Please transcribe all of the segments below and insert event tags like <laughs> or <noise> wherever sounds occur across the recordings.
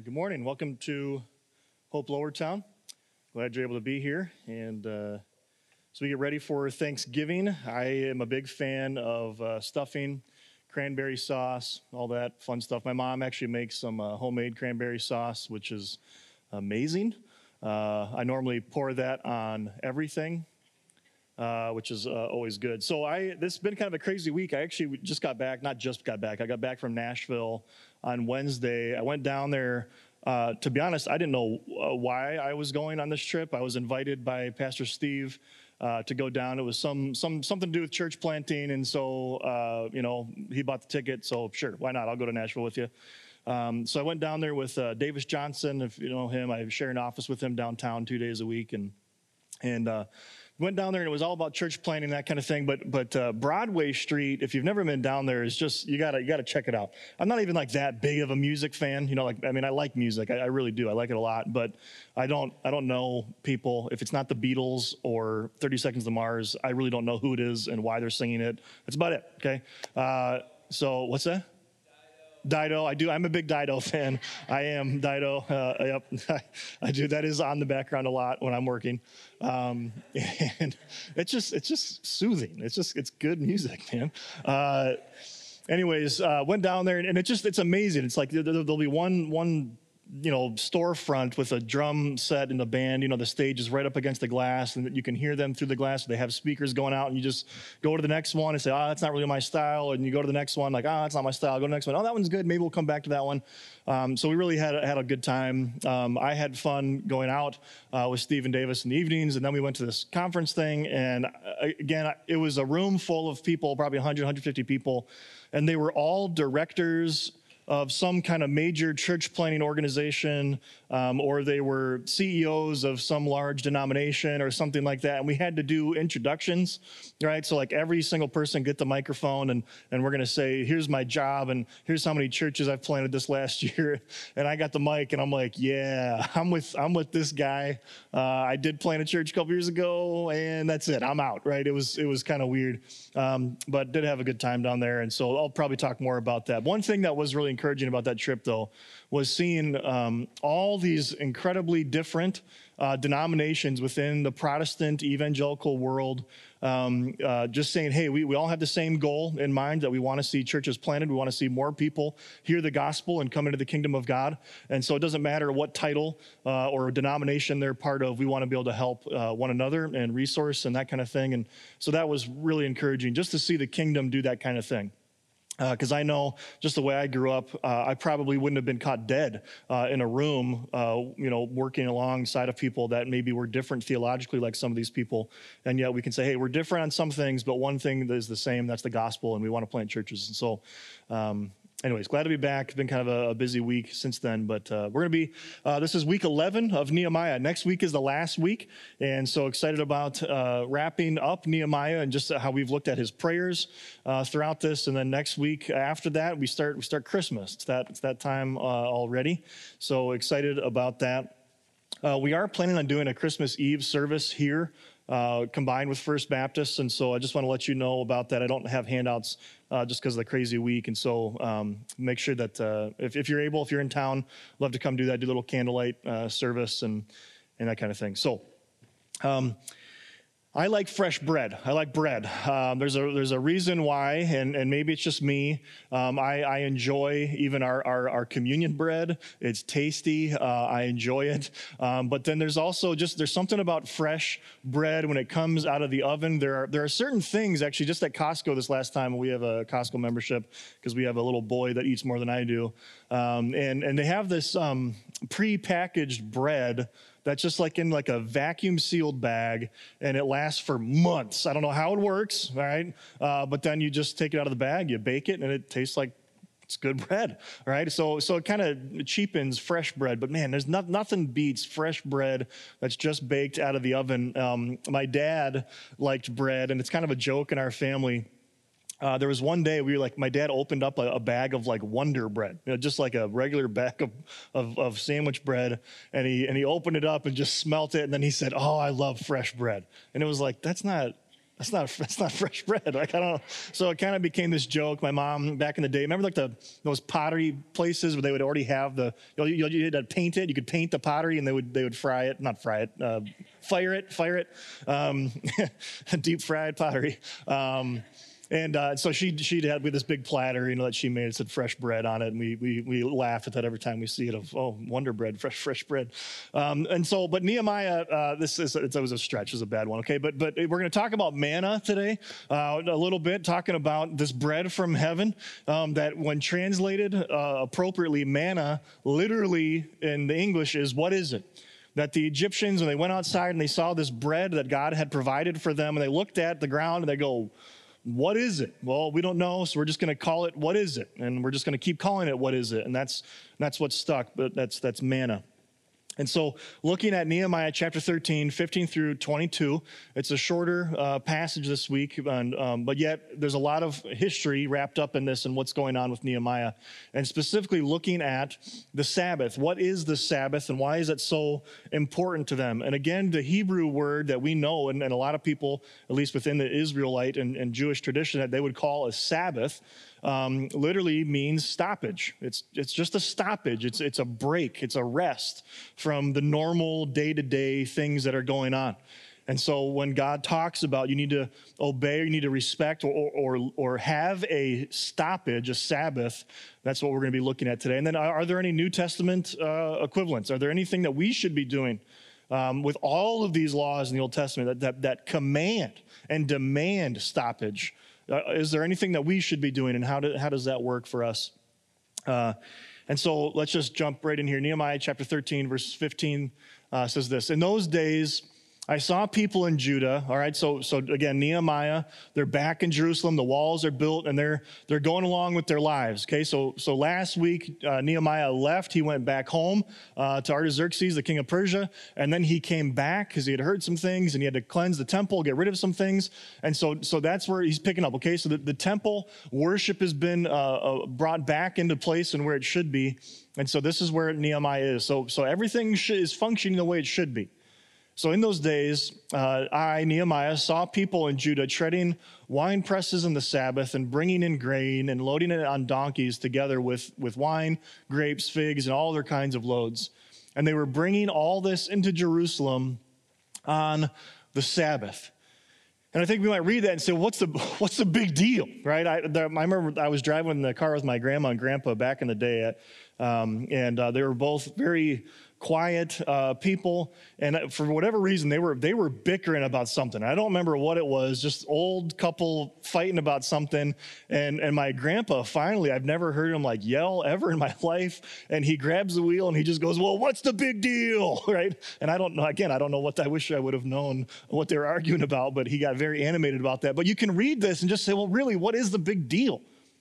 And good morning. Welcome to Hope Lowertown. Glad you're able to be here. And uh, so we get ready for Thanksgiving. I am a big fan of uh, stuffing, cranberry sauce, all that fun stuff. My mom actually makes some uh, homemade cranberry sauce, which is amazing. Uh, I normally pour that on everything. Uh, which is uh, always good. So I this has been kind of a crazy week. I actually just got back, not just got back. I got back from Nashville on Wednesday. I went down there. Uh, to be honest, I didn't know uh, why I was going on this trip. I was invited by Pastor Steve uh, to go down. It was some some something to do with church planting, and so uh, you know he bought the ticket. So sure, why not? I'll go to Nashville with you. Um, so I went down there with uh, Davis Johnson. If you know him, I share an office with him downtown two days a week, and and uh, went down there and it was all about church planning that kind of thing but but uh, broadway street if you've never been down there is just you gotta you gotta check it out. I'm not even like that big of a music fan you know like i mean i like music i, I really do i like it a lot but i don't i don't know people if it's not the beatles or 30 seconds to mars i really don't know who it is and why they're singing it. That's about it okay? Uh, so what's that Dido, I do. I'm a big Dido fan. I am Dido. Uh, yep, <laughs> I do. That is on the background a lot when I'm working, um, <laughs> and it's just it's just soothing. It's just it's good music, man. Uh, anyways, uh, went down there and, and it just it's amazing. It's like there, will be one one you know storefront with a drum set and a band you know the stage is right up against the glass and you can hear them through the glass. They have speakers going out and you just go to the next one and say oh that's not really my style. And you go to the next one like oh that's not my style. Go to the next one oh that one's good. Maybe we'll come back to that one. Um, so we really had, had a good time. Um, i had fun going out uh, with stephen davis in the evenings and then we went to this conference thing and uh, again it was a room full of people probably 100 150 people and they were all directors of some kind of major church planting organization, um, or they were CEOs of some large denomination or something like that. And we had to do introductions, right? So, like every single person get the microphone, and, and we're going to say, here's my job, and here's how many churches I've planted this last <laughs> year. And I got the mic, and I'm like, yeah, I'm with, I'm with this guy. Uh, I did plant a church a couple years ago, and that's it. I'm out, right? It was, it was kind of weird, um, but did have a good time down there. And so I'll probably talk more about that. One thing that was really encouraging about that trip, though, was seeing um, all these incredibly different uh, denominations within the Protestant evangelical world um, uh, just saying, hey, we, we all have the same goal in mind that we want to see churches planted. We want to see more people hear the gospel and come into the kingdom of God. And so it doesn't matter what title uh, or denomination they're part of, we want to be able to help uh, one another and resource and that kind of thing. And so that was really encouraging just to see the kingdom do that kind of thing because uh, I know just the way I grew up, uh, I probably wouldn't have been caught dead uh, in a room, uh, you know, working alongside of people that maybe were different theologically, like some of these people. And yet we can say, hey, we're different on some things, but one thing is the same, that's the gospel, and we want to plant churches. And so um, anyways, glad to be back. It's been kind of a, a busy week since then, but uh, we're going to be, uh, this is week 11 of Nehemiah. Next week is the last week, and so excited about uh, wrapping up Nehemiah and just how we've looked at his prayers uh, throughout this. And then next week after that, we start we start Christmas. It's that it's that time uh, already. So excited about that. Uh, we are planning on doing a Christmas Eve service here uh, combined with First Baptist. And so I just want to let you know about that. I don't have handouts uh, just because of the crazy week. And so um, make sure that uh, if, if, you're able, if you're in town, love to come do that, do a little candlelight uh, service and, and that kind of thing. So, um, I like fresh bread. I like bread. Um, there's a there's a reason why, and, and maybe it's just me. Um, I, I enjoy even our, our, our communion bread. It's tasty. Uh, I enjoy it. Um, but then there's also just there's something about fresh bread when it comes out of the oven. There are there are certain things actually. Just at Costco this last time we have a Costco membership because we have a little boy that eats more than I do, um, and and they have this um, pre-packaged bread that's just like in like a vacuum sealed bag and it lasts for months. I don't know how it works, right? Uh, but then you just take it out of the bag, you bake it, and it tastes like it's good <laughs> bread, right? So, so it kind of cheapens fresh bread, but man, there's not, nothing beats fresh bread that's just baked out of the oven. Um, my dad liked bread, and it's kind of a joke in our family uh, there was one day we were like, my dad opened up a, a bag of like Wonder Bread, you know, just like a regular <laughs> bag of, of, of, sandwich bread, and he and he opened it up and just smelt it, and then he said, "Oh, I love fresh bread," and it was like, that's not that's not <laughs> that's not fresh bread. Like I don't. So it kind of became this joke. My mom back in the day, remember like the those pottery places where they would already have the you, know, you, you had to paint it. You could paint the pottery, and they would they would fry it, not fry it, uh, fire it, fire it, um, <laughs> deep fried pottery. Um, and uh, so she she had with this big platter, you know, that she made. It said fresh bread on it, and we we we laugh at that every time we see it. Of oh, Wonder Bread, fresh fresh bread. Um, and so, but Nehemiah, uh, this is it was a stretch, was a bad one. Okay, but but we're going to talk about manna today uh, a little bit, talking about this bread from heaven um, that, when translated uh, appropriately, manna literally in the English is what is it? that the Egyptians, when they went outside and they saw this bread that God had provided for them, and they looked at the ground and they go, what is it? Well, we don't know, so we're just going to call it what is it? And we're just going to keep calling it what is it? And that's that's what's stuck, but that's that's manna. And so, looking at Nehemiah chapter 13, 15 through 22, it's a shorter uh, passage this week, and, um, but yet there's a lot of history wrapped up in this and what's going on with Nehemiah. And specifically looking at the Sabbath. What is the Sabbath and why is it so important to them? And again, the Hebrew word that we know, and, and a lot of people, at least within the Israelite and, and Jewish tradition, that they would call a Sabbath um, literally means stoppage. It's, it's just a stoppage, it's, it's a break, it's a rest from the normal day to day things that are going on. And so when God talks about you need to obey, you need to respect, or, or, or have a stoppage, a Sabbath, that's what we're going to be looking at today. And then are, there any New Testament uh, equivalents? Are there anything that we should be doing um, with all of these laws in the Old Testament that, that, that command and demand stoppage? Uh, is there anything that we should be doing, and how, do, how does that work for us? Uh, and so let's just jump right in here. Nehemiah chapter 13, verse 15 uh, says this In those days, I saw people in Judah. All right, so so again, Nehemiah, they're back in Jerusalem. The walls are built, and they're they're going along with their lives. Okay, so so last week uh, Nehemiah left. He went back home uh, to Artaxerxes, the king of Persia, and then he came back because he had heard some things, and he had to cleanse the temple, get rid of some things, and so so that's where he's picking up. Okay, so the, the temple worship has been uh, uh brought back into place and where it should be, and so this is where Nehemiah is. So so everything sh- is functioning the way it should be. So in those days, uh, I, Nehemiah, saw people in Judah treading wine presses in the Sabbath and bringing in grain and loading it on donkeys together with, with wine, grapes, figs, and all other kinds of loads. And they were bringing all this into Jerusalem on the Sabbath. And I think we might read that and say, what's the, <laughs> what's the big deal, right? I, I remember I was driving in the car with my grandma and grandpa back in the day, at, um, and uh, they were both very quiet uh, people, and for whatever reason, they were they were bickering about something. I don't remember what it was. Just old couple fighting about something, and and my grandpa finally, I've never heard him like yell ever in my <laughs> life, and he grabs the wheel and he just goes, "Well, what's the big deal?" <laughs> Right? And I don't know. Again, I don't know what I wish I would have known what they were arguing about, but he got very animated about that. But you can read this and just say, "Well, really, what is the big deal?"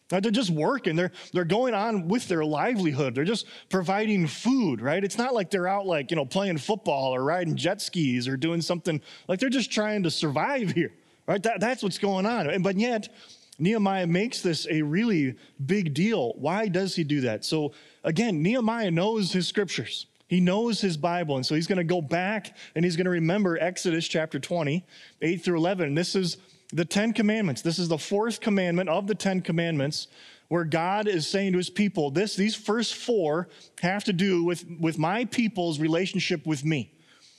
They're just working. They're, they're going on with their livelihood. They're just providing food, right? It's not like they're out like, you know, playing football or riding jet skis or doing something like they're just trying to survive here, right? That, that's what's going on. But yet, Nehemiah makes this a really big deal. Why does he do that? So again, Nehemiah knows his scriptures. He knows his Bible. And so he's going to go back and he's going to remember Exodus chapter 20, 8 through 11. And this is the Ten Commandments. This is the fourth commandment of the Ten Commandments, where God is saying to his people, this, these first four have to do with, with my people's relationship with me.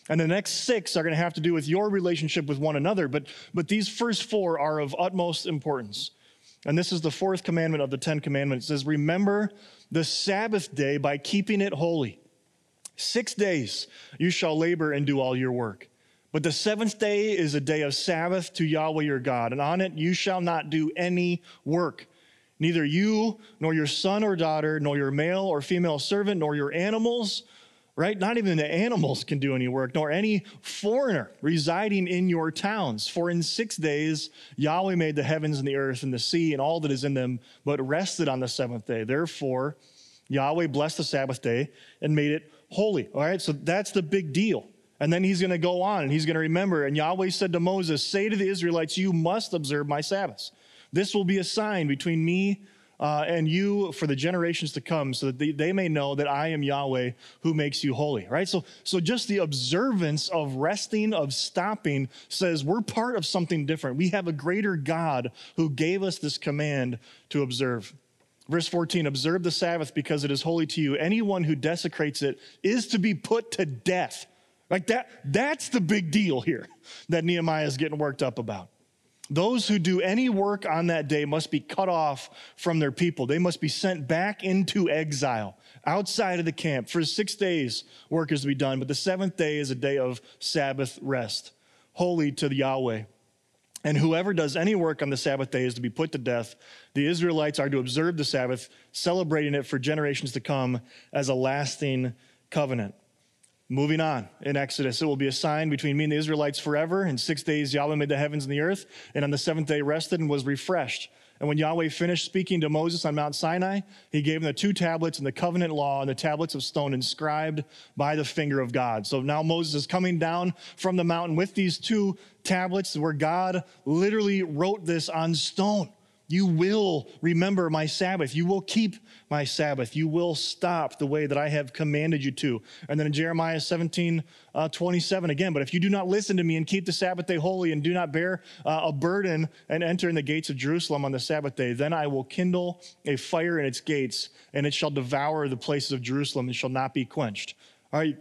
And the next six are going to have to do with your relationship with one another. But, but these first four are of utmost importance. And this is the fourth commandment of the Ten Commandments. It says, Remember the Sabbath day by keeping it holy. Six days you shall labor and do all your work. But the seventh day is a day of Sabbath to Yahweh your God, and on it you shall not do any work. Neither you, nor your son or daughter, nor your male or female servant, nor your animals, right? Not even the animals can do any work, nor any foreigner residing in your towns. For in six days Yahweh made the heavens and the earth and the sea and all that is in them, but rested on the seventh day. Therefore, Yahweh blessed the Sabbath day and made it holy. All right, so that's the big deal. And then he's going to go on and he's going to remember. And Yahweh said to Moses, Say to the Israelites, You must observe my Sabbaths. This will be a sign between me uh, and you for the generations to come, so that they, they may know that I am Yahweh who makes you holy. Right? So, so just the observance of resting, of stopping, says we're part of something different. We have a greater God who gave us this command to observe. Verse 14 Observe the Sabbath because it is holy to you. Anyone who desecrates it is to be put to death. Like that, that's the big deal here that Nehemiah is getting worked up about. Those who do any work on that day must be cut off from their people. They must be sent back into exile outside of the camp. For six days, work is to be done, but the seventh day is a day of Sabbath rest, holy to the Yahweh. And whoever does any work on the Sabbath day is to be put to death. The Israelites are to observe the Sabbath, celebrating it for generations to come as a lasting covenant. Moving on in Exodus, it will be a sign between me and the Israelites forever. In six days, Yahweh made the heavens and the earth, and on the seventh day rested and was refreshed. And when Yahweh finished speaking to Moses on Mount Sinai, he gave him the two tablets and the covenant law and the tablets of stone inscribed by the finger of God. So now Moses is coming down from the mountain with these two tablets where God literally wrote this on stone. You will remember my Sabbath. You will keep my Sabbath. You will stop the way that I have commanded you to. And then in Jeremiah 17, uh, 27 again, but if you do not listen to me and keep the Sabbath day holy and do not bear uh, a burden and enter in the gates of Jerusalem on the Sabbath day, then I will kindle a fire in its gates and it shall devour the places of Jerusalem and shall not be quenched. All right,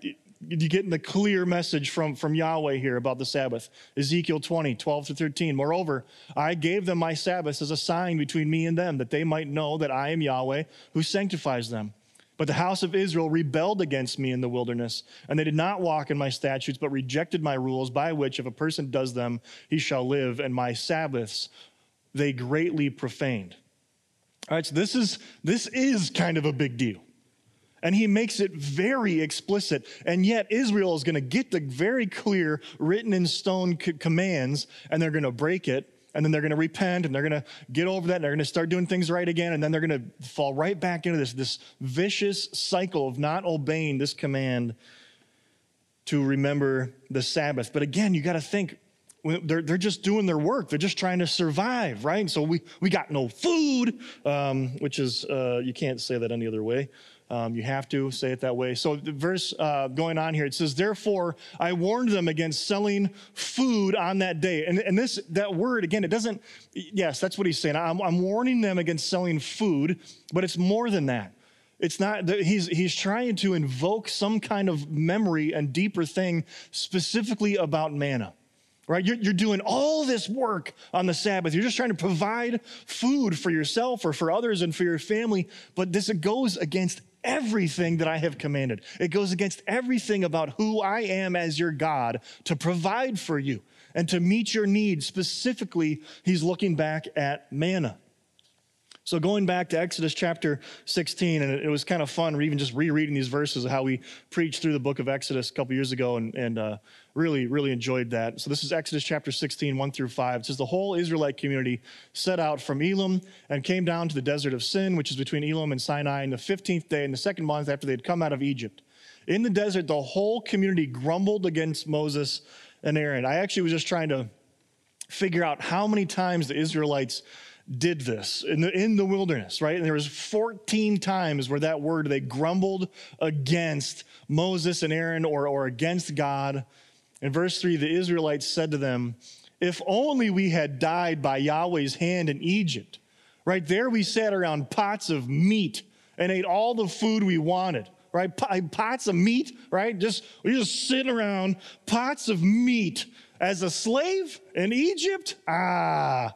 you getting the clear message from, from Yahweh here about the Sabbath. Ezekiel 20, 12 to 13. Moreover, I gave them my Sabbaths as a sign between me and them, that they might know that I am Yahweh who sanctifies them. But the house of Israel rebelled against me in the wilderness, and they did not walk in my statutes, but rejected my rules, by which if a person does them, he shall live, and my Sabbaths they greatly profaned. All right, so this is this is kind of a big deal. And he makes it very explicit. And yet, Israel is going to get the very clear, written in stone c- commands, and they're going to break it. And then they're going to repent and they're going to get over that and they're going to start doing things right again. And then they're going to fall right back into this, this vicious cycle of not obeying this command to remember the Sabbath. But again, you got to think they're, they're just doing their work. They're just trying to survive, right? And so we, we got no food, um, which is, uh, you can't say that any other way. Um, you have to say it that way. So, the verse uh, going on here, it says, Therefore, I warned them against selling food on that day. And, and this, that word, again, it doesn't, yes, that's what he's saying. I'm, I'm warning them against selling food, but it's more than that. It's not he's he's trying to invoke some kind of memory and deeper thing specifically about manna right? You're, you're, doing all this work on the Sabbath. You're just trying to provide food for yourself or for others and for your family, but this goes against everything that I have commanded. It goes against everything about who I am as your God to provide for you and to meet your needs. Specifically, he's looking back at manna. So, going back to Exodus chapter 16, and it was kind of fun, even just rereading these verses of how we preached through the book of Exodus a couple years ago, and, and uh, really, really enjoyed that. So, this is Exodus chapter 16, 1 through 5. It says, The whole Israelite community set out from Elim and came down to the desert of Sin, which is between Elim and Sinai, in the 15th day in the second month after they had come out of Egypt. In the desert, the whole community grumbled against Moses and Aaron. I actually was just trying to figure out how many times the Israelites did this in the, in the wilderness, right? And there was 14 times where that word, they grumbled against Moses and Aaron or, or against God. In verse 3, the Israelites said to them, If only we had died by Yahweh's hand in Egypt. Right there, we sat around pots of meat and ate all the food we wanted right? Pots of meat, right? Just we just sitting around pots of meat as a slave in Egypt. Ah,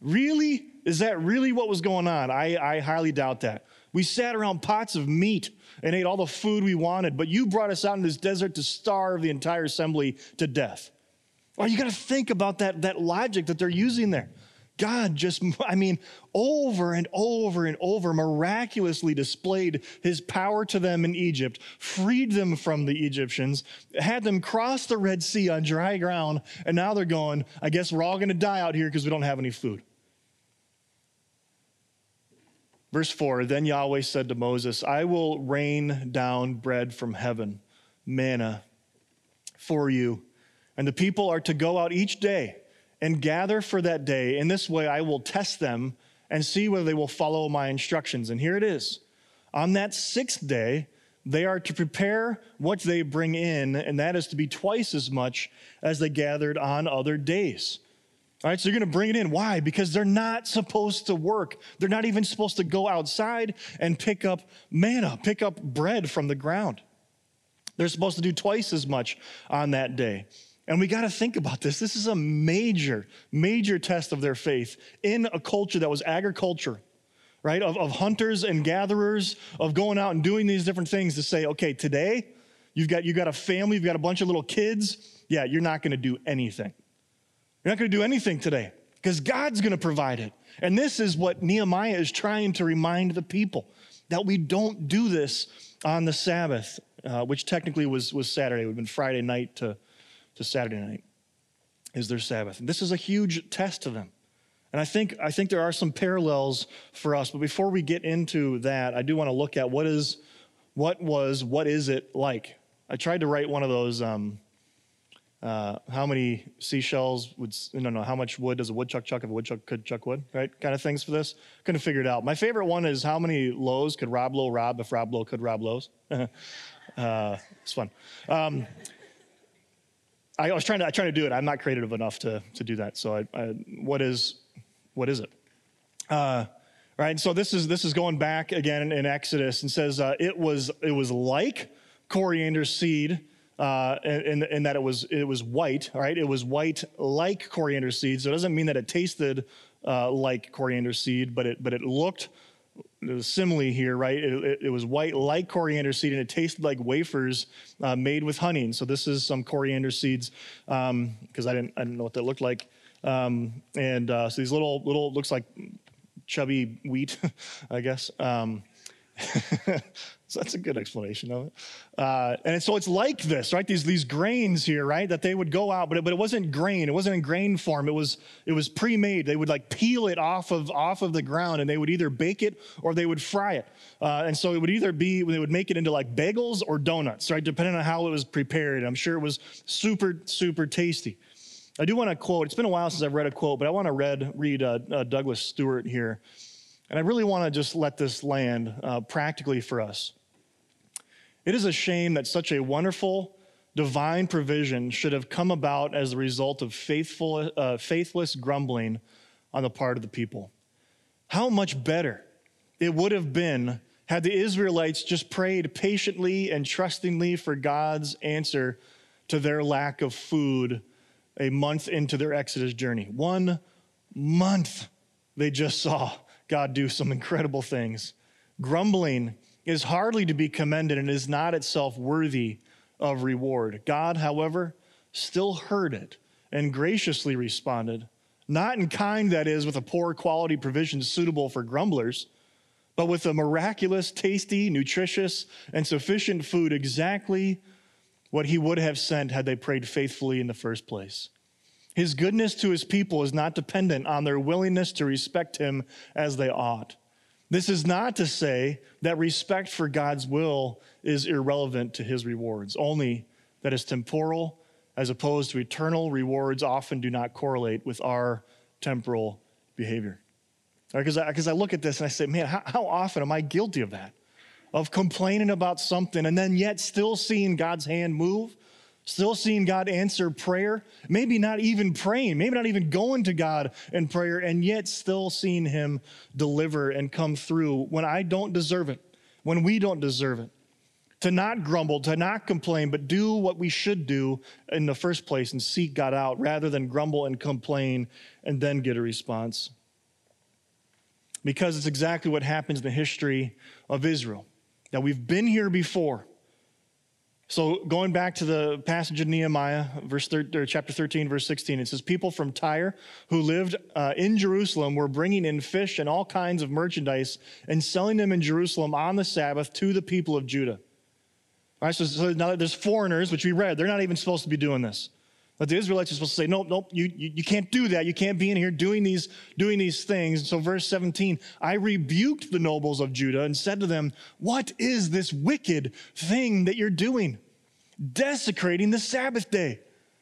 really? Is that really what was going on? I, I highly doubt that. We sat around pots of meat and ate all the food we wanted, but you brought us out in this desert to starve the entire assembly to death. Well, you got to think about that, that logic that they're using there. God just, <laughs> I mean, over and over and over miraculously displayed his power to them in Egypt, freed them from the Egyptians, had them cross the Red Sea on dry ground, and now they're going, I guess we're all going to die out here because we don't have any food. Verse 4 Then Yahweh said to Moses, I will rain down bread from heaven, manna, for you. And the people are to go out each day and gather for that day. In this way, I will test them and see whether they will follow my instructions. And here it is. On that sixth day, they are to prepare what they bring in, and that is to be twice as much as they gathered on other days. All right, so you're going to bring it in. Why? Because they're not supposed to work. They're not even supposed to go outside and pick up manna, pick up bread from the ground. They're supposed to do twice as much on that day. And we got to think about this. This is a major, major test of their faith in a culture that was agriculture, right? Of, of hunters and gatherers, of going out and doing these different things to say, okay, today you've got, you've got a family, you've got a bunch of little kids. Yeah, you're not going to do anything. You're not going to do anything today because God's going to provide it. And this is what Nehemiah is trying to remind the people that we don't do this on the Sabbath, uh, which technically was, was Saturday. It would have been Friday night to, to Saturday night is their Sabbath. And this is a huge test to them. And I think, I think there are some parallels for us. But before we get into that, I do want to look at what is, what was, what is it like? I tried to write one of those um, uh, how many seashells would, no, no, how much wood does a woodchuck chuck if a woodchuck could chuck wood, right? Kind of things for this. Couldn't figure it out. My favorite one is how many lows could Rob Lowe rob if Rob Lowe could rob lows? <laughs> uh, it's fun. Um, I was trying to, I trying to do it. I'm not creative enough to, to do that. So I, I, what is, what is it? Uh, right. So this is, this is going back again in, in Exodus and says, uh, it was, it was like coriander seed uh, in, in, that it was it was white, right? It was white like coriander seed. So it doesn't mean that it tasted uh, like coriander seed, but it but it looked the simile here, right? It, it, it, was white like coriander seed, and it tasted like wafers uh, made with honey. And so this is some coriander seeds because um, I didn't I didn't know what that looked like. Um, and uh, so these little little looks like chubby wheat, <laughs> I guess. Um, <laughs> so that's a good explanation of it. Uh, and so it's like this, right? These these grains here, right? That they would go out, but it, but it wasn't grain. It wasn't in grain form. It was it was pre-made. They would like peel it off of off of the ground, and they would either bake it or they would fry it. Uh, and so it would either be they would make it into like bagels or donuts, right? Depending on how it was prepared. I'm sure it was super super tasty. I do want to quote. It's been a while since I've read a quote, but I want to read read uh, uh Douglas Stuart here. And I really want to just let this land uh, practically for us. It is a shame that such a wonderful divine provision should have come about as a result of faithful, uh, faithless grumbling on the part of the people. How much better it would have been had the Israelites just prayed patiently and trustingly for God's answer to their lack of food a month into their Exodus journey. One month they just saw God do some incredible things. Grumbling is hardly to be commended and is not itself worthy of reward. God, however, still heard it and graciously responded, not in kind, that is, with a poor quality provision suitable for grumblers, but with a miraculous, tasty, nutritious, and sufficient food, exactly what he would have sent had they prayed faithfully in the first place. His goodness to his people is not dependent on their willingness to respect him as they ought. This is not to say that respect for God's will is irrelevant to his rewards, only that his temporal as opposed to eternal rewards often do not correlate with our temporal behavior. Because right, I, I, look at this and I say, man, how, how often am I guilty of that? Of complaining about something and then yet still seeing God's hand move Still seeing God answer prayer, maybe not even praying, maybe not even going to God in prayer, and yet still seeing Him deliver and come through when I don't deserve it, when we don't deserve it. To not grumble, to not complain, but do what we should do in the first place and seek God out rather than grumble and complain and then get a response. Because it's exactly what happens in the history of Israel. That we've been here before. So, going back to the passage in Nehemiah, verse thir- chapter 13, verse 16, it says, People from Tyre who lived uh, in Jerusalem were bringing in fish and all kinds of merchandise and selling them in Jerusalem on the Sabbath to the people of Judah. All right, so, so now there's foreigners, which we read, they're not even supposed to be doing this. But the Israelites are supposed to say, nope, nope, you, you, you, can't do that. You can't be in here doing these, doing these things. And so, verse 17, I rebuked the nobles of Judah and said to them, What is this wicked thing that you're doing? Desecrating the Sabbath day.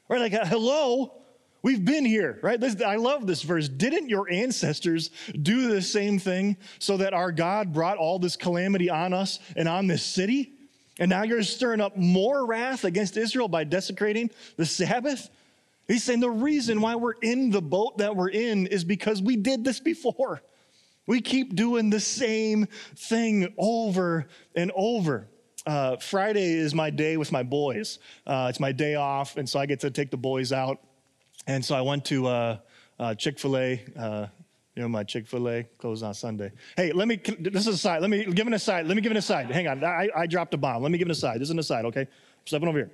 Right? Like, uh, hello? We've been here, right? This, I love this verse. Didn't your ancestors do the same thing so that our God brought all this calamity on us and on this city? And now you're stirring up more wrath against Israel by desecrating the Sabbath? He's saying the reason why we're in the boat that we're in is because we did this before. We keep doing the same thing over and over. Uh, Friday is my day with my boys. Uh, it's my day off, and so I get to take the boys out and so I went to uh, uh, Chick fil A. You know, my Chick fil A closed on Sunday. Hey, let me, this is a side. Let me give an aside. Let me give an aside. Hang on. I, I dropped a bomb. Let me give an aside. This is an aside, okay? stepping over here.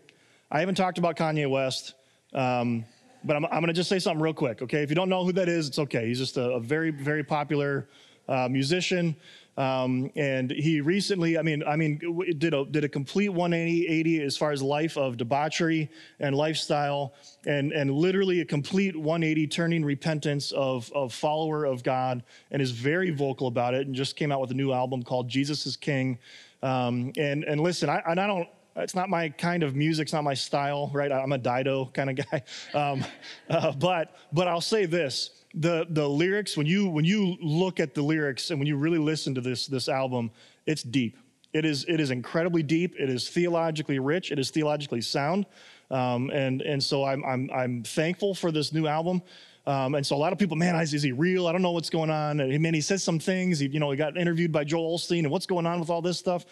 I haven't talked about Kanye West, um, but I'm, I'm going to just say something real quick, okay? If you don't know who that is, it's okay. He's just a, a very, very popular uh, musician. Um, and he recently, I mean, I mean, did a did a complete 180 as far as life of debauchery and lifestyle, and and literally a complete 180 turning repentance of of follower of God, and is very vocal about it, and just came out with a new album called Jesus is King. Um, and and listen, I, and I don't it's not my kind of music, it's not my style, right? I'm a Dido kind of <laughs> guy. Um, uh, but but I'll say this: the the lyrics when you when you look at the lyrics and when you really listen to this this album it's deep. It is it is incredibly deep. It is theologically rich. It is theologically sound. Um, and and so I'm, I'm i'm thankful for this new album. Um, and so a lot of people man is, is he real? I don't know what's going on. And man he says some things. He, you know he got interviewed by joel osteen and what's going on with all this stuff.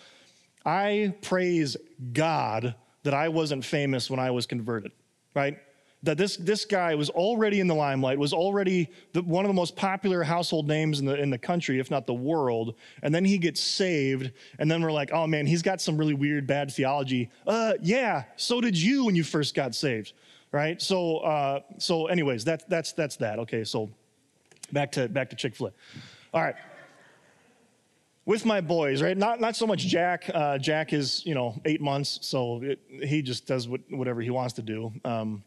I praise god that i wasn't famous when i was converted right that this, this guy was already in the limelight, was already the, one of the most popular household names in the, in the country, if not the world. And then he gets saved. And then we're like, oh man, he's got some really weird, bad theology. Uh, yeah, so did you when you first got saved, right? So, uh, so anyways, that, that's, that's that. Okay, so back to, back to Chick fil A. All right with my boys, right? Not not so much Jack. Uh, Jack is you know eight months, so it, he just does what, whatever he wants to do. Um,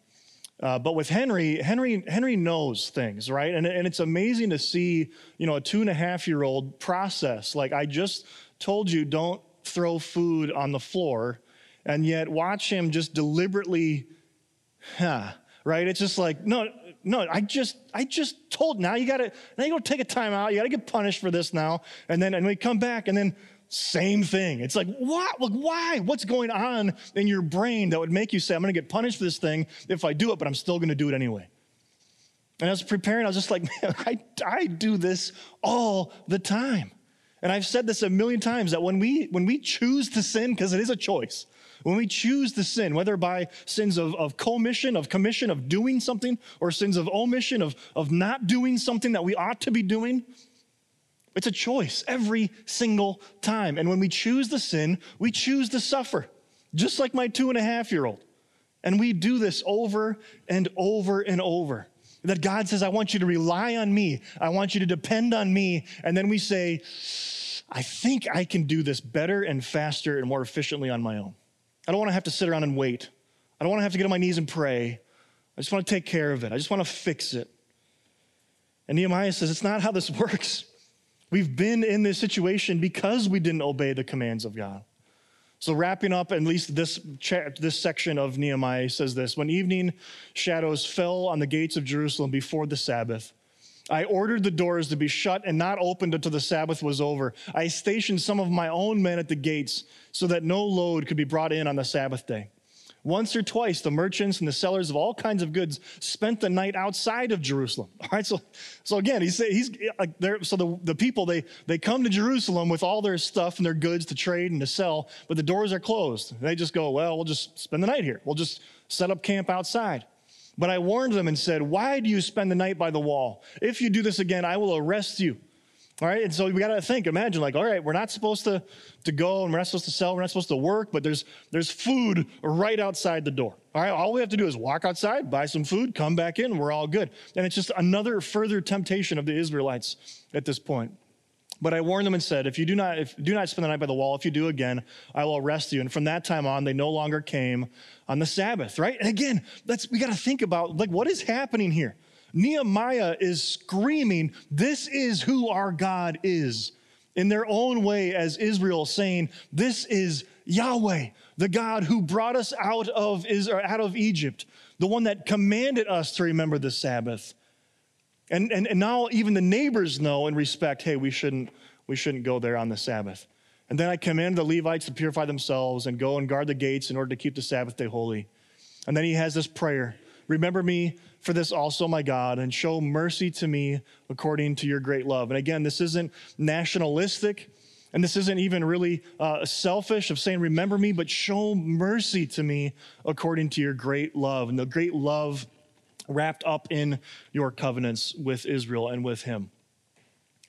uh, but with Henry, Henry, Henry knows things, right? And, and it's amazing to see, you know, a two and a half year old process. Like I just told you, don't throw food on the floor, and yet watch him just deliberately, huh, right? It's just like, no, no, I just, I just told. Now you got to, now you got to take a time out. You got to get punished for this now, and then and we come back, and then same thing. It's like, what? Like, why? What's going on in your brain that would make you say, I'm going to get punished for this thing if I do it, but I'm still going to do it anyway? And I was preparing, I was just like, <laughs> man, I, I do this all the time. And I've said this a million times that when we when we choose to sin, because it is a choice, when we choose to sin, whether by sins of, of commission, of commission, of doing something, or sins of omission, of, of not doing something that we ought to be doing, it's a choice every single time. And when we choose the sin, we choose to suffer, just like my two and a half year old. And we do this over and over and over. That God says, I want you to rely on me, I want you to depend on me. And then we say, I think I can do this better and faster and more efficiently on my own. I don't want to have to sit around and wait. I don't want to have to get on my knees and pray. I just want to take care of it. I just want to fix it. And Nehemiah says, It's not how this <laughs> works. We've been in this situation because we didn't obey the commands of God. So, wrapping up at least this, cha- this section of Nehemiah says this When evening shadows fell on the gates of Jerusalem before the Sabbath, I ordered the doors to be shut and not opened until the Sabbath was over. I stationed some of my own men at the gates so that no load could be brought in on the Sabbath day. Once or twice, the merchants and the sellers of all kinds of goods spent the night outside of Jerusalem. <laughs> All right, so, so again, he's, he's like there. So the, the people they they come to Jerusalem with all their stuff and their goods to trade and to sell, but the doors are closed. They just go, well, we'll just spend the night here. We'll just set up camp outside. But I warned them and said, Why do you spend the night by the wall? If you do this again, I will arrest you all right, and so we got to think, imagine, like, all right, we're not supposed to, to go and we're not supposed to sell, we're not supposed to work, but there's there's food right outside the door. All right, all we have to do is walk outside, buy some food, come back in, we're all good. And it's just another further temptation of the Israelites at this point. But I warned them and said, if you do not, if do not spend the night by the wall, if you do again, I will arrest you. And from that time on, they no longer came on the Sabbath, right? And again, that's we got to think about like what is happening here. Nehemiah is screaming, This is who our God is. In their own way, as Israel, saying, This is Yahweh, the God who brought us out of, Israel, out of Egypt, the one that commanded us to remember the Sabbath. And, and, and now even the neighbors know and respect hey, we shouldn't, we shouldn't go there on the Sabbath. And then I command the Levites to purify themselves and go and guard the gates in order to keep the Sabbath day holy. And then he has this prayer Remember me for this also, my God, and show mercy to me according to your great love. And again, this isn't nationalistic. And this isn't even really uh, selfish of saying, Remember me, but show mercy to me according to your great love. And the great love wrapped up in your covenants with Israel and with him.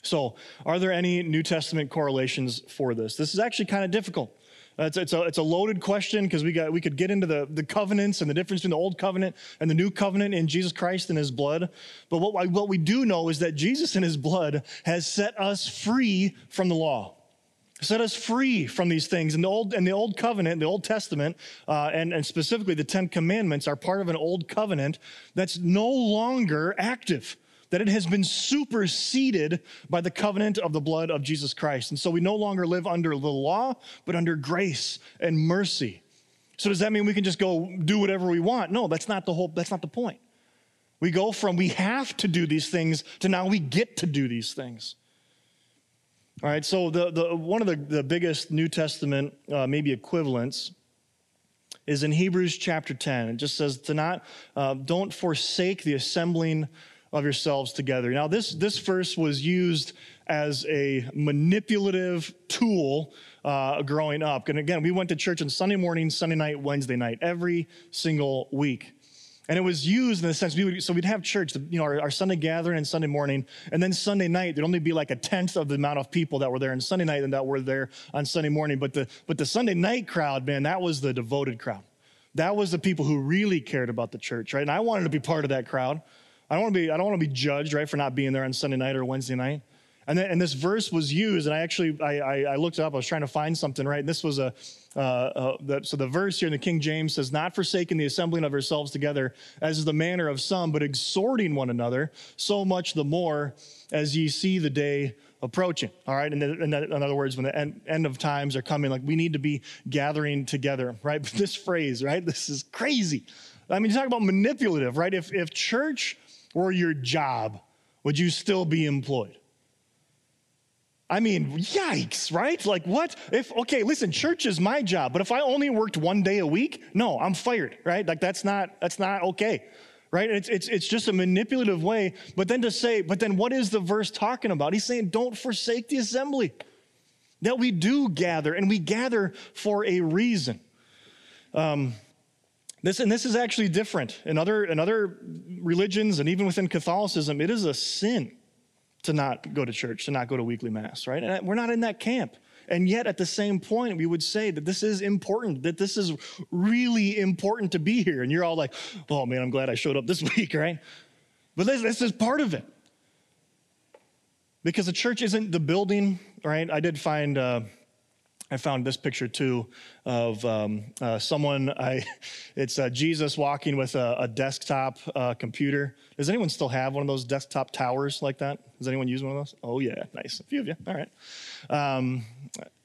So, are there any New Testament correlations for this? This is actually kind of difficult. It's, it's, a, it's a loaded question because we, got, we could get into the, the covenants and the difference between the old covenant and the new covenant in Jesus Christ and his blood. But what, what we do know is that Jesus and his blood has set us free from the law set us free from these things. In the old, in the old covenant, the Old Testament, uh, and, and specifically the Ten Commandments are part of an old covenant that's no longer active that it has been superseded by the covenant of the blood of Jesus Christ. And so we no longer live under the law, but under grace and mercy. So does that mean we can just go do whatever we want? No, that's not the whole that's not the point. We go from we have to do these things to now we get to do these things. All right, so the, the, one of the, the biggest New Testament, uh, maybe equivalents, is in Hebrews chapter 10. It just says to not, uh, don't forsake the assembling of yourselves together. Now, this, this verse was used as a manipulative tool uh, growing up. And again, we went to church on Sunday morning, Sunday night, Wednesday night, every single week. And it was used in the sense, we would, so we'd have church, you know, our, our, Sunday gathering and Sunday morning, and then Sunday night, there'd only be like a tenth of the amount of people that were there on Sunday night than that were there on Sunday morning. But the, but the Sunday night crowd, man, that was the devoted crowd. That was the people who really cared about the church, right? And I wanted to be part of that crowd. I don't want to be, I don't want to be judged, right, for not being there on Sunday night or Wednesday night. And, then, and this verse was used, and I actually I, I, I, looked up. I was trying to find something, right? And this was a uh, uh, the, so the verse here in the King James says, "Not forsaking the assembling of ourselves together, as is the manner of some, but exhorting one another, so much the more as ye see the day approaching." All right, and in, in other words, when the end, end of times are coming, like we need to be gathering together, right? But <laughs> this phrase, right? This is crazy. I mean, you talk about manipulative, right? If if church or your job, would you still be employed? I mean, yikes, right? Like, what? If, okay, listen, church is my job, but if I only worked one day a week, no, I'm fired, right? Like, that's not, that's not okay, right? It's, it's, it's just a manipulative way. But then to say, but then what is the verse talking about? He's saying, don't forsake the assembly. That we do gather, and we gather for a reason. Um, this, and this is actually different. In other, in other religions and even within Catholicism, it is a sin to not go to church, to not go to weekly mass, right? And we're not in that camp. And yet, at the same point, we would say that this is important, that this is really important to be here. And you're all like, oh man, I'm glad I showed up this <laughs> week, right? But this, this is part of it. Because the church isn't the building, right? I did find uh, I found this picture too of um, uh, someone. I, <laughs> it's uh, Jesus walking with a, a desktop uh, computer. Does anyone still have one of those desktop towers like that? Does anyone use one of those? Oh yeah, nice. A few of you. All right. Um,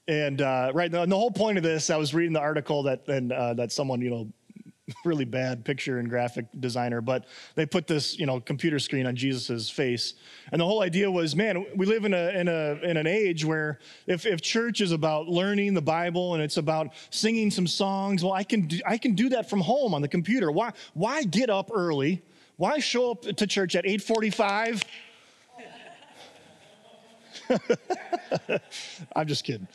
and uh, right, and the whole point of this, I was reading the article that and uh, that someone you know really bad picture and graphic designer, but they put this, you know, computer screen on Jesus's face. And the whole idea was, man, we live in a in a in an age where if if church is about learning the Bible and it's about singing some songs, well, I can do, I can do that from home on the computer. Why why get up early? Why show up to church at 8:45? <laughs> I'm just kidding.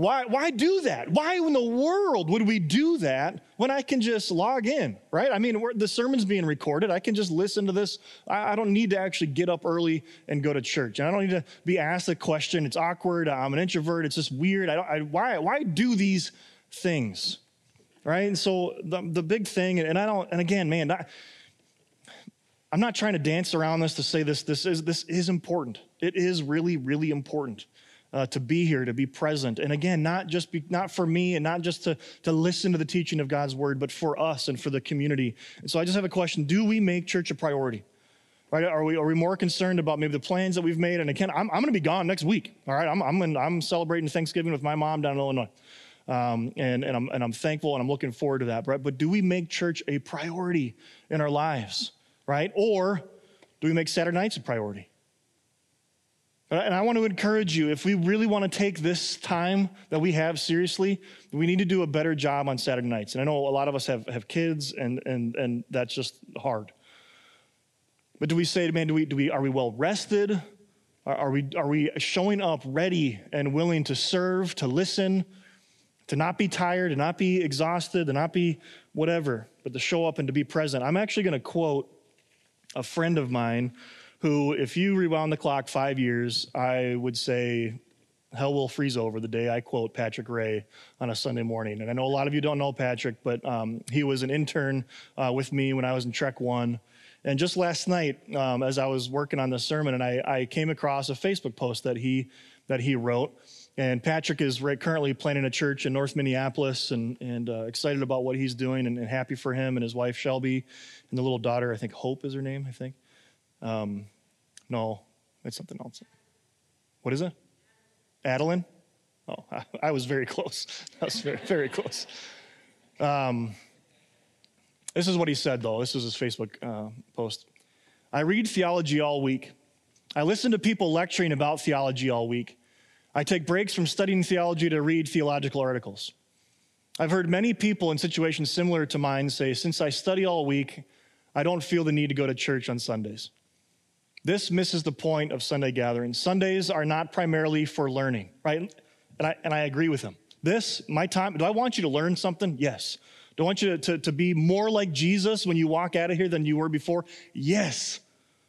Why, why do that? Why in the world would we do that when I can just log in, right? I mean, the sermon's being recorded. I can just listen to this. I, I, don't need to actually get up early and go to church. And I don't need to be asked a question. It's awkward. I'm an introvert. It's just weird. I don't, I, why, why do these things, right? And so the, the big thing, and I don't, and again, man, I'm not trying to dance around this to say this, this is, this is important. It is really, really important uh, to be here, to be present. And again, not just be, not for me and not just to, to listen to the teaching of God's word, but for us and for the community. And so I just have a question Do we make church a priority? Right? Are we, are we more concerned about maybe the plans that we've made? And again, I'm, I'm going to be gone next week. All right. I'm, I'm, in, I'm celebrating Thanksgiving with my mom down in Illinois. Um, and, and, I'm, and I'm thankful and I'm looking forward to that. Right? But do we make church a priority in our lives? Right? Or do we make Saturday nights a priority? And I want to encourage you if we really want to take this time that we have seriously, we need to do a better job on Saturday nights. And I know a lot of us have, have kids, and, and, and that's just hard. But do we say, man, do we, do we, are we well rested? Are, are, we, are we showing up ready and willing to serve, to listen, to not be tired, to not be exhausted, to not be whatever, but to show up and to be present? I'm actually going to quote a friend of mine who, if you rewound the clock five years, I would say hell will freeze over the day I quote Patrick Ray on a Sunday morning. And I know a lot of you don't know Patrick, but um, he was an intern uh, with me when I was in Trek One. And just last night, um, as I was working on this sermon, and I, I, came across a Facebook post that he that he wrote. And Patrick is right, currently planning a church in North Minneapolis, and and uh, excited about what he's doing, and, and, happy for him and his wife Shelby, and the little daughter. I think Hope is her name. I think. Um, no, it's something else. What is it? Adeline? Oh, <laughs> I, I was very close. <laughs> I was very, very close. Um, this is what he said, though. This is his Facebook uh, post. I read theology all week. I listen to people lecturing about theology all week. I take breaks from studying theology to read theological articles. I've heard many people in situations similar to mine say, Since I study all week, I don't feel the need to go to church on Sundays. This misses the point of Sunday gatherings. Sundays are not primarily for learning, right? And I, and I agree with him. This, my time, do I want you to learn something? Yes. Do I want you to, to, to be more like Jesus when you walk out of here than you were before? Yes.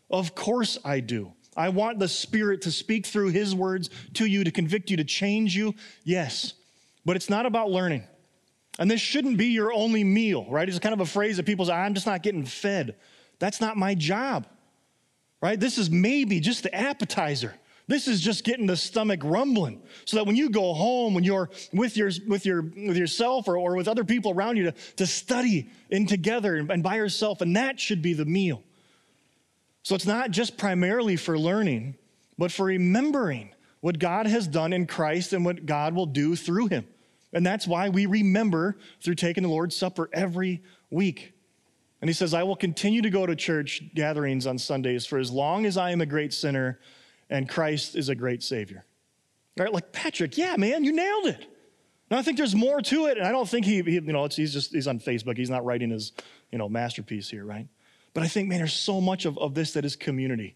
Of course I do. I want the Spirit to speak through His words to you, to convict you, to change you. Yes. But it's not about learning. And this shouldn't be your only meal, right? It's kind of a phrase that people say, I'm just not getting fed. That's not my job right? This is maybe just the appetizer. This is just getting the stomach rumbling so that when you go home, when you're with, your, with, your, with yourself or, or with other people around you to, to study in together and, and by yourself, and that should be the meal. So it's not just primarily for learning, but for remembering what God has done in Christ and what God will do through him. And that's why we remember through taking the Lord's Supper every week. And he says, I will continue to go to church gatherings on Sundays for as long as I am a great sinner and Christ is a great Savior. All right, like Patrick, yeah, man, you nailed it. And I think there's more to it. And I don't think he, he you know, he's just, he's on Facebook. He's not writing his, you know, masterpiece here, right? But I think, man, there's so much of, of this that is community.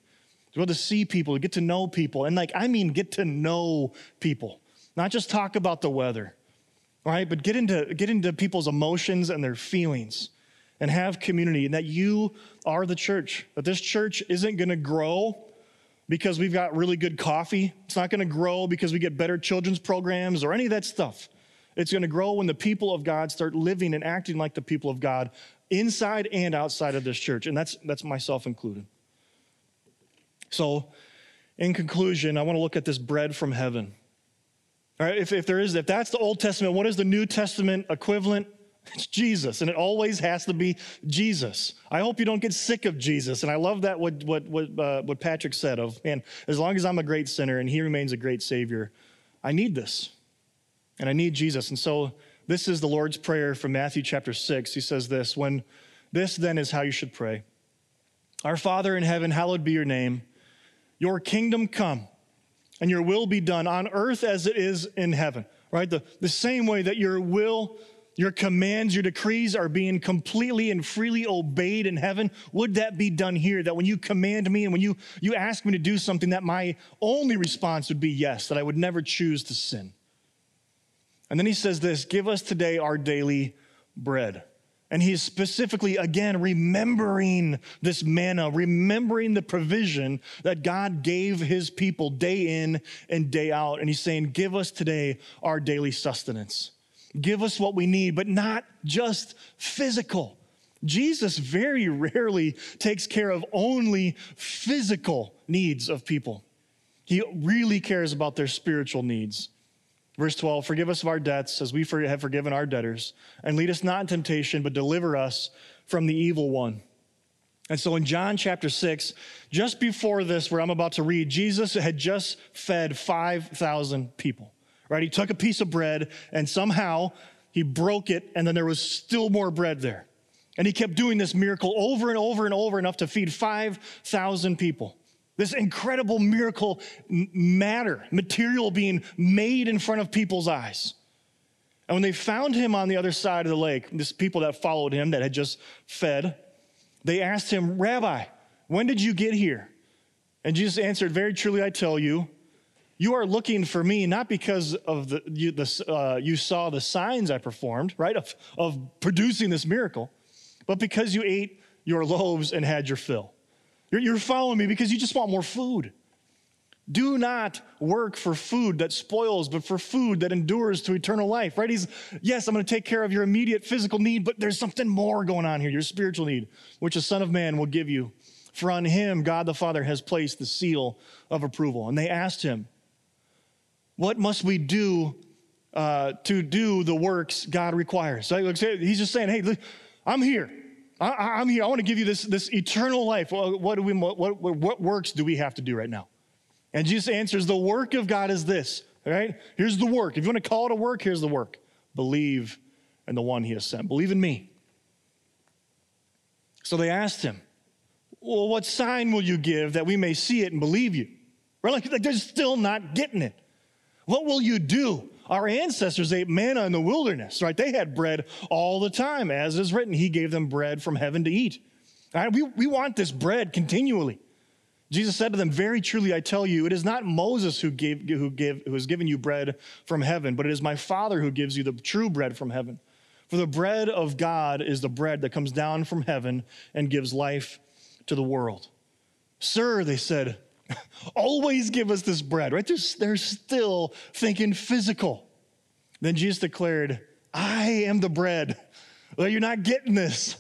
To be able to see people, to get to know people. And like, I mean, get to know people, not just talk about the weather, right? But get into, get into people's emotions and their feelings and have community, and that you are the church. That this church isn't going to grow because we've got really good coffee. It's not going to grow because we get better children's programs or any of that stuff. It's going to grow when the people of God start living and acting like the people of God inside and outside of this church. And that's, that's myself included. So, in conclusion, I want to look at this bread from heaven. All right, if, if there is, if that's the Old Testament, what is the New Testament equivalent? It's Jesus, and it always has to be Jesus. I hope you don't get sick of Jesus. And I love that what, what, what, uh, what Patrick said of, man, as long as I'm a great sinner and he remains a great Savior, I need this. And I need Jesus. And so this is the Lord's Prayer from Matthew chapter 6. He says this When this then is how you should pray Our Father in heaven, hallowed be your name. Your kingdom come, and your will be done on earth as it is in heaven. Right? The, the same way that your will your commands, your decrees are being completely and freely obeyed in heaven. Would that be done here? That when you command me and when you, you ask me to do something, that my only response would be yes, that I would never choose to sin. And then he says this Give us today our daily bread. And he's specifically, again, remembering this manna, remembering the provision that God gave his people day in and day out. And he's saying, Give us today our daily sustenance. Give us what we need, but not just physical. Jesus very <laughs> rarely takes care of only physical needs of people. He really cares about their spiritual needs. Verse 12, forgive us of our debts as we have forgiven our debtors, and lead us not in temptation, but deliver us from the evil one. And so in John chapter 6, just before this, where I'm about to read, Jesus had just fed 5,000 people right? He took a piece of bread and somehow he broke it, and then there was still more bread there. And he kept doing this miracle over and over and over, enough to feed 5,000 people. This incredible miracle matter, material being made in front of people's eyes. And when they found him on the other side of the lake, this people that followed him that had just fed, they asked him, Rabbi, when did you get here? And Jesus answered, Very truly, I tell you, you are looking for me not because of the you, the, uh, you saw the signs I performed, right, of, of producing this miracle, but because you ate your loaves and had your fill. You're, you're following me because you just want more food. Do not work for food that spoils, but for food that endures to eternal life, right? He's, yes, I'm going to take care of your immediate physical need, but there's something more going on here, your spiritual need, which the Son of Man will give you. For on him, God the Father has placed the seal of approval. And they asked him, What must we do uh, to do the works God requires? So he's just saying, Hey, look, I'm here. I, am here. I want to give you this, this eternal life. What, do we, what, what, what works do we have to do right now? And Jesus answers, The work of God is this, right? Here's the work. If you want to call it a work, here's the work believe in the one he has sent, believe in me. So they asked him, Well, what sign will you give that we may see it and believe you? Right? Like, like they're still not getting it. What will you do? Our ancestors ate manna in the wilderness, right? They had bread all the time. As is written, He gave them bread from heaven to eat. We, we want this bread continually. Jesus said to them, Very truly, I tell you, it is not Moses who, gave, who, gave, who has given you bread from heaven, but it is my Father who gives you the true bread from heaven. For the bread of God is the bread that comes down from heaven and gives life to the world. Sir, they said, <laughs> always give us this bread, right? They're, they're still thinking physical. Then Jesus declared, I am the bread. Well, you're not getting this.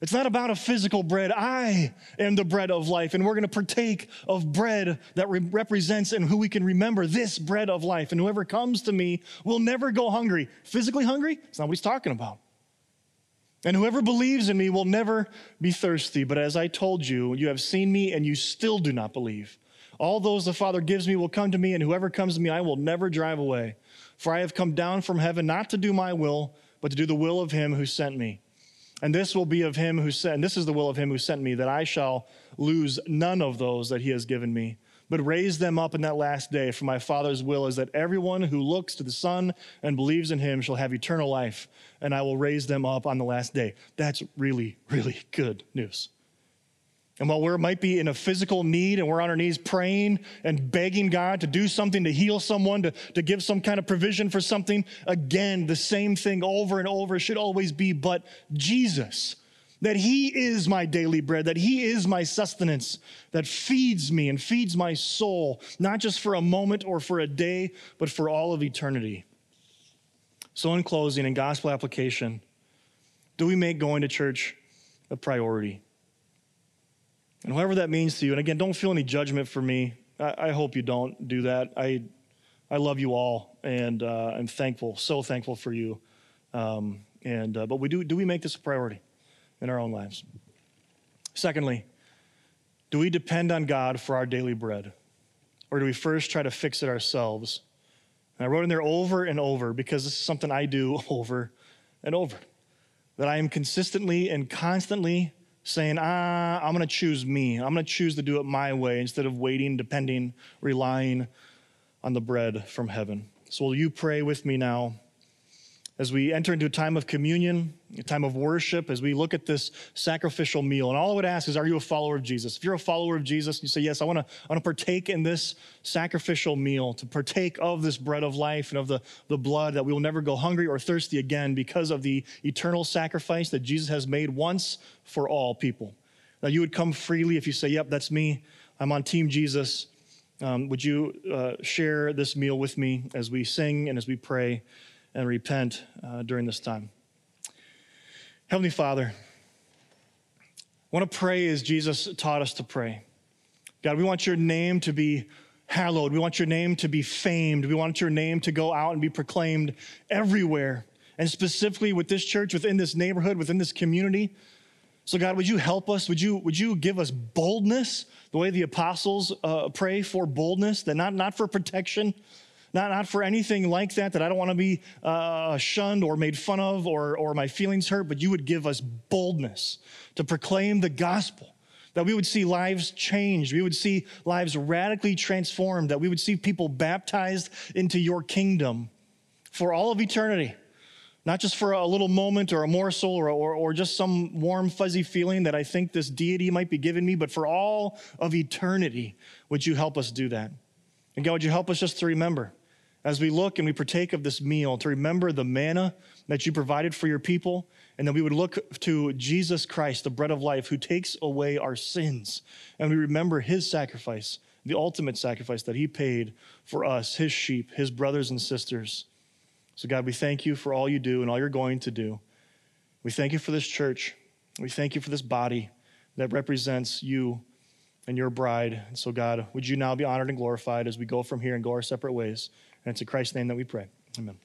It's not about a physical bread. I am the bread of life, and we're going to partake of bread that re- represents and who we can remember this bread of life. And whoever comes to me will never go hungry. Physically hungry? It's not what he's talking about. And whoever believes in me will never be thirsty. But as I told you, you have seen me and you still do not believe. All those the Father gives me will come to me, and whoever comes to me, I will never drive away. For I have come down from heaven not to do my will, but to do the will of him who sent me. And this will be of him who sent, and this is the will of him who sent me, that I shall lose none of those that he has given me, but raise them up in that last day. For my Father's will is that everyone who looks to the Son and believes in him shall have eternal life, and I will raise them up on the last day. That's really, really good news. And while we might be in a physical need and we're on our knees praying and begging God to do something to heal someone, to, to give some kind of provision for something, again, the same thing over and over should always be, but Jesus. That He is my daily bread, that He is my sustenance, that feeds me and feeds my soul, not just for a moment or for a day, but for all of eternity. So, in closing, in gospel application, do we make going to church a priority? And whatever that means to you, and again, don't feel any judgment for me. I, I hope you don't do that. I, I love you all, and uh, I'm thankful, so thankful for you. Um, and uh, but we do do we make this a priority in our own lives? Secondly, do we depend on God for our daily bread, or do we first try to fix it ourselves? And I wrote in there over and over because this is something I do <laughs> over and over. That I am consistently and constantly saying, ah, I'm going to choose me. I'm going to choose to do it my way instead of waiting, depending, relying on the bread from heaven. So, will you pray with me now as we enter into a time of communion, a time of worship, as we look at this sacrificial meal. And all I would ask is, are you a follower of Jesus? If you're a follower of Jesus, you say, yes, I want to I want to partake in this sacrificial meal, to partake of this bread of life and of the, the blood that we will never go hungry or thirsty again because of the eternal sacrifice that Jesus has made once for all people. Now, you would come freely if you say, yep, that's me. I'm on Team Jesus. Um, would you uh, share this meal with me as we sing and as we pray? And repent uh, during this time. Heavenly Father, I want to pray as Jesus taught us to pray. God, we want your name to be hallowed. We want your name to be famed. We want your name to go out and be proclaimed everywhere, and specifically with this church, within this neighborhood, within this community. So, God, would you help us? Would you, would you give us boldness, the way the apostles uh, pray for boldness, that not, not for protection, Not, not for anything like that, that I don't want to be uh, shunned or made fun of or, or my feelings hurt, but you would give us boldness to proclaim the gospel, that we would see lives changed, we would see lives radically transformed, that we would see people baptized into your kingdom for all of eternity. Not just for a little moment or a morsel or, or, or just some warm, fuzzy feeling that I think this deity might be giving me, but for all of eternity, would you help us do that? And God, would you help us just to remember as we look and we partake of this meal, to remember the manna that you provided for your people, and that we would look to Jesus Christ, the bread of life, who takes away our sins. And we remember his sacrifice, the ultimate sacrifice that he paid for us, his sheep, his brothers and sisters. So, God, we thank you for all you do and all you're going to do. We thank you for this church. We thank you for this body that represents you and your bride. And so, God, would you now be honored and glorified as we go from here and go our separate ways? And it's in Christ's name that we pray. Amen.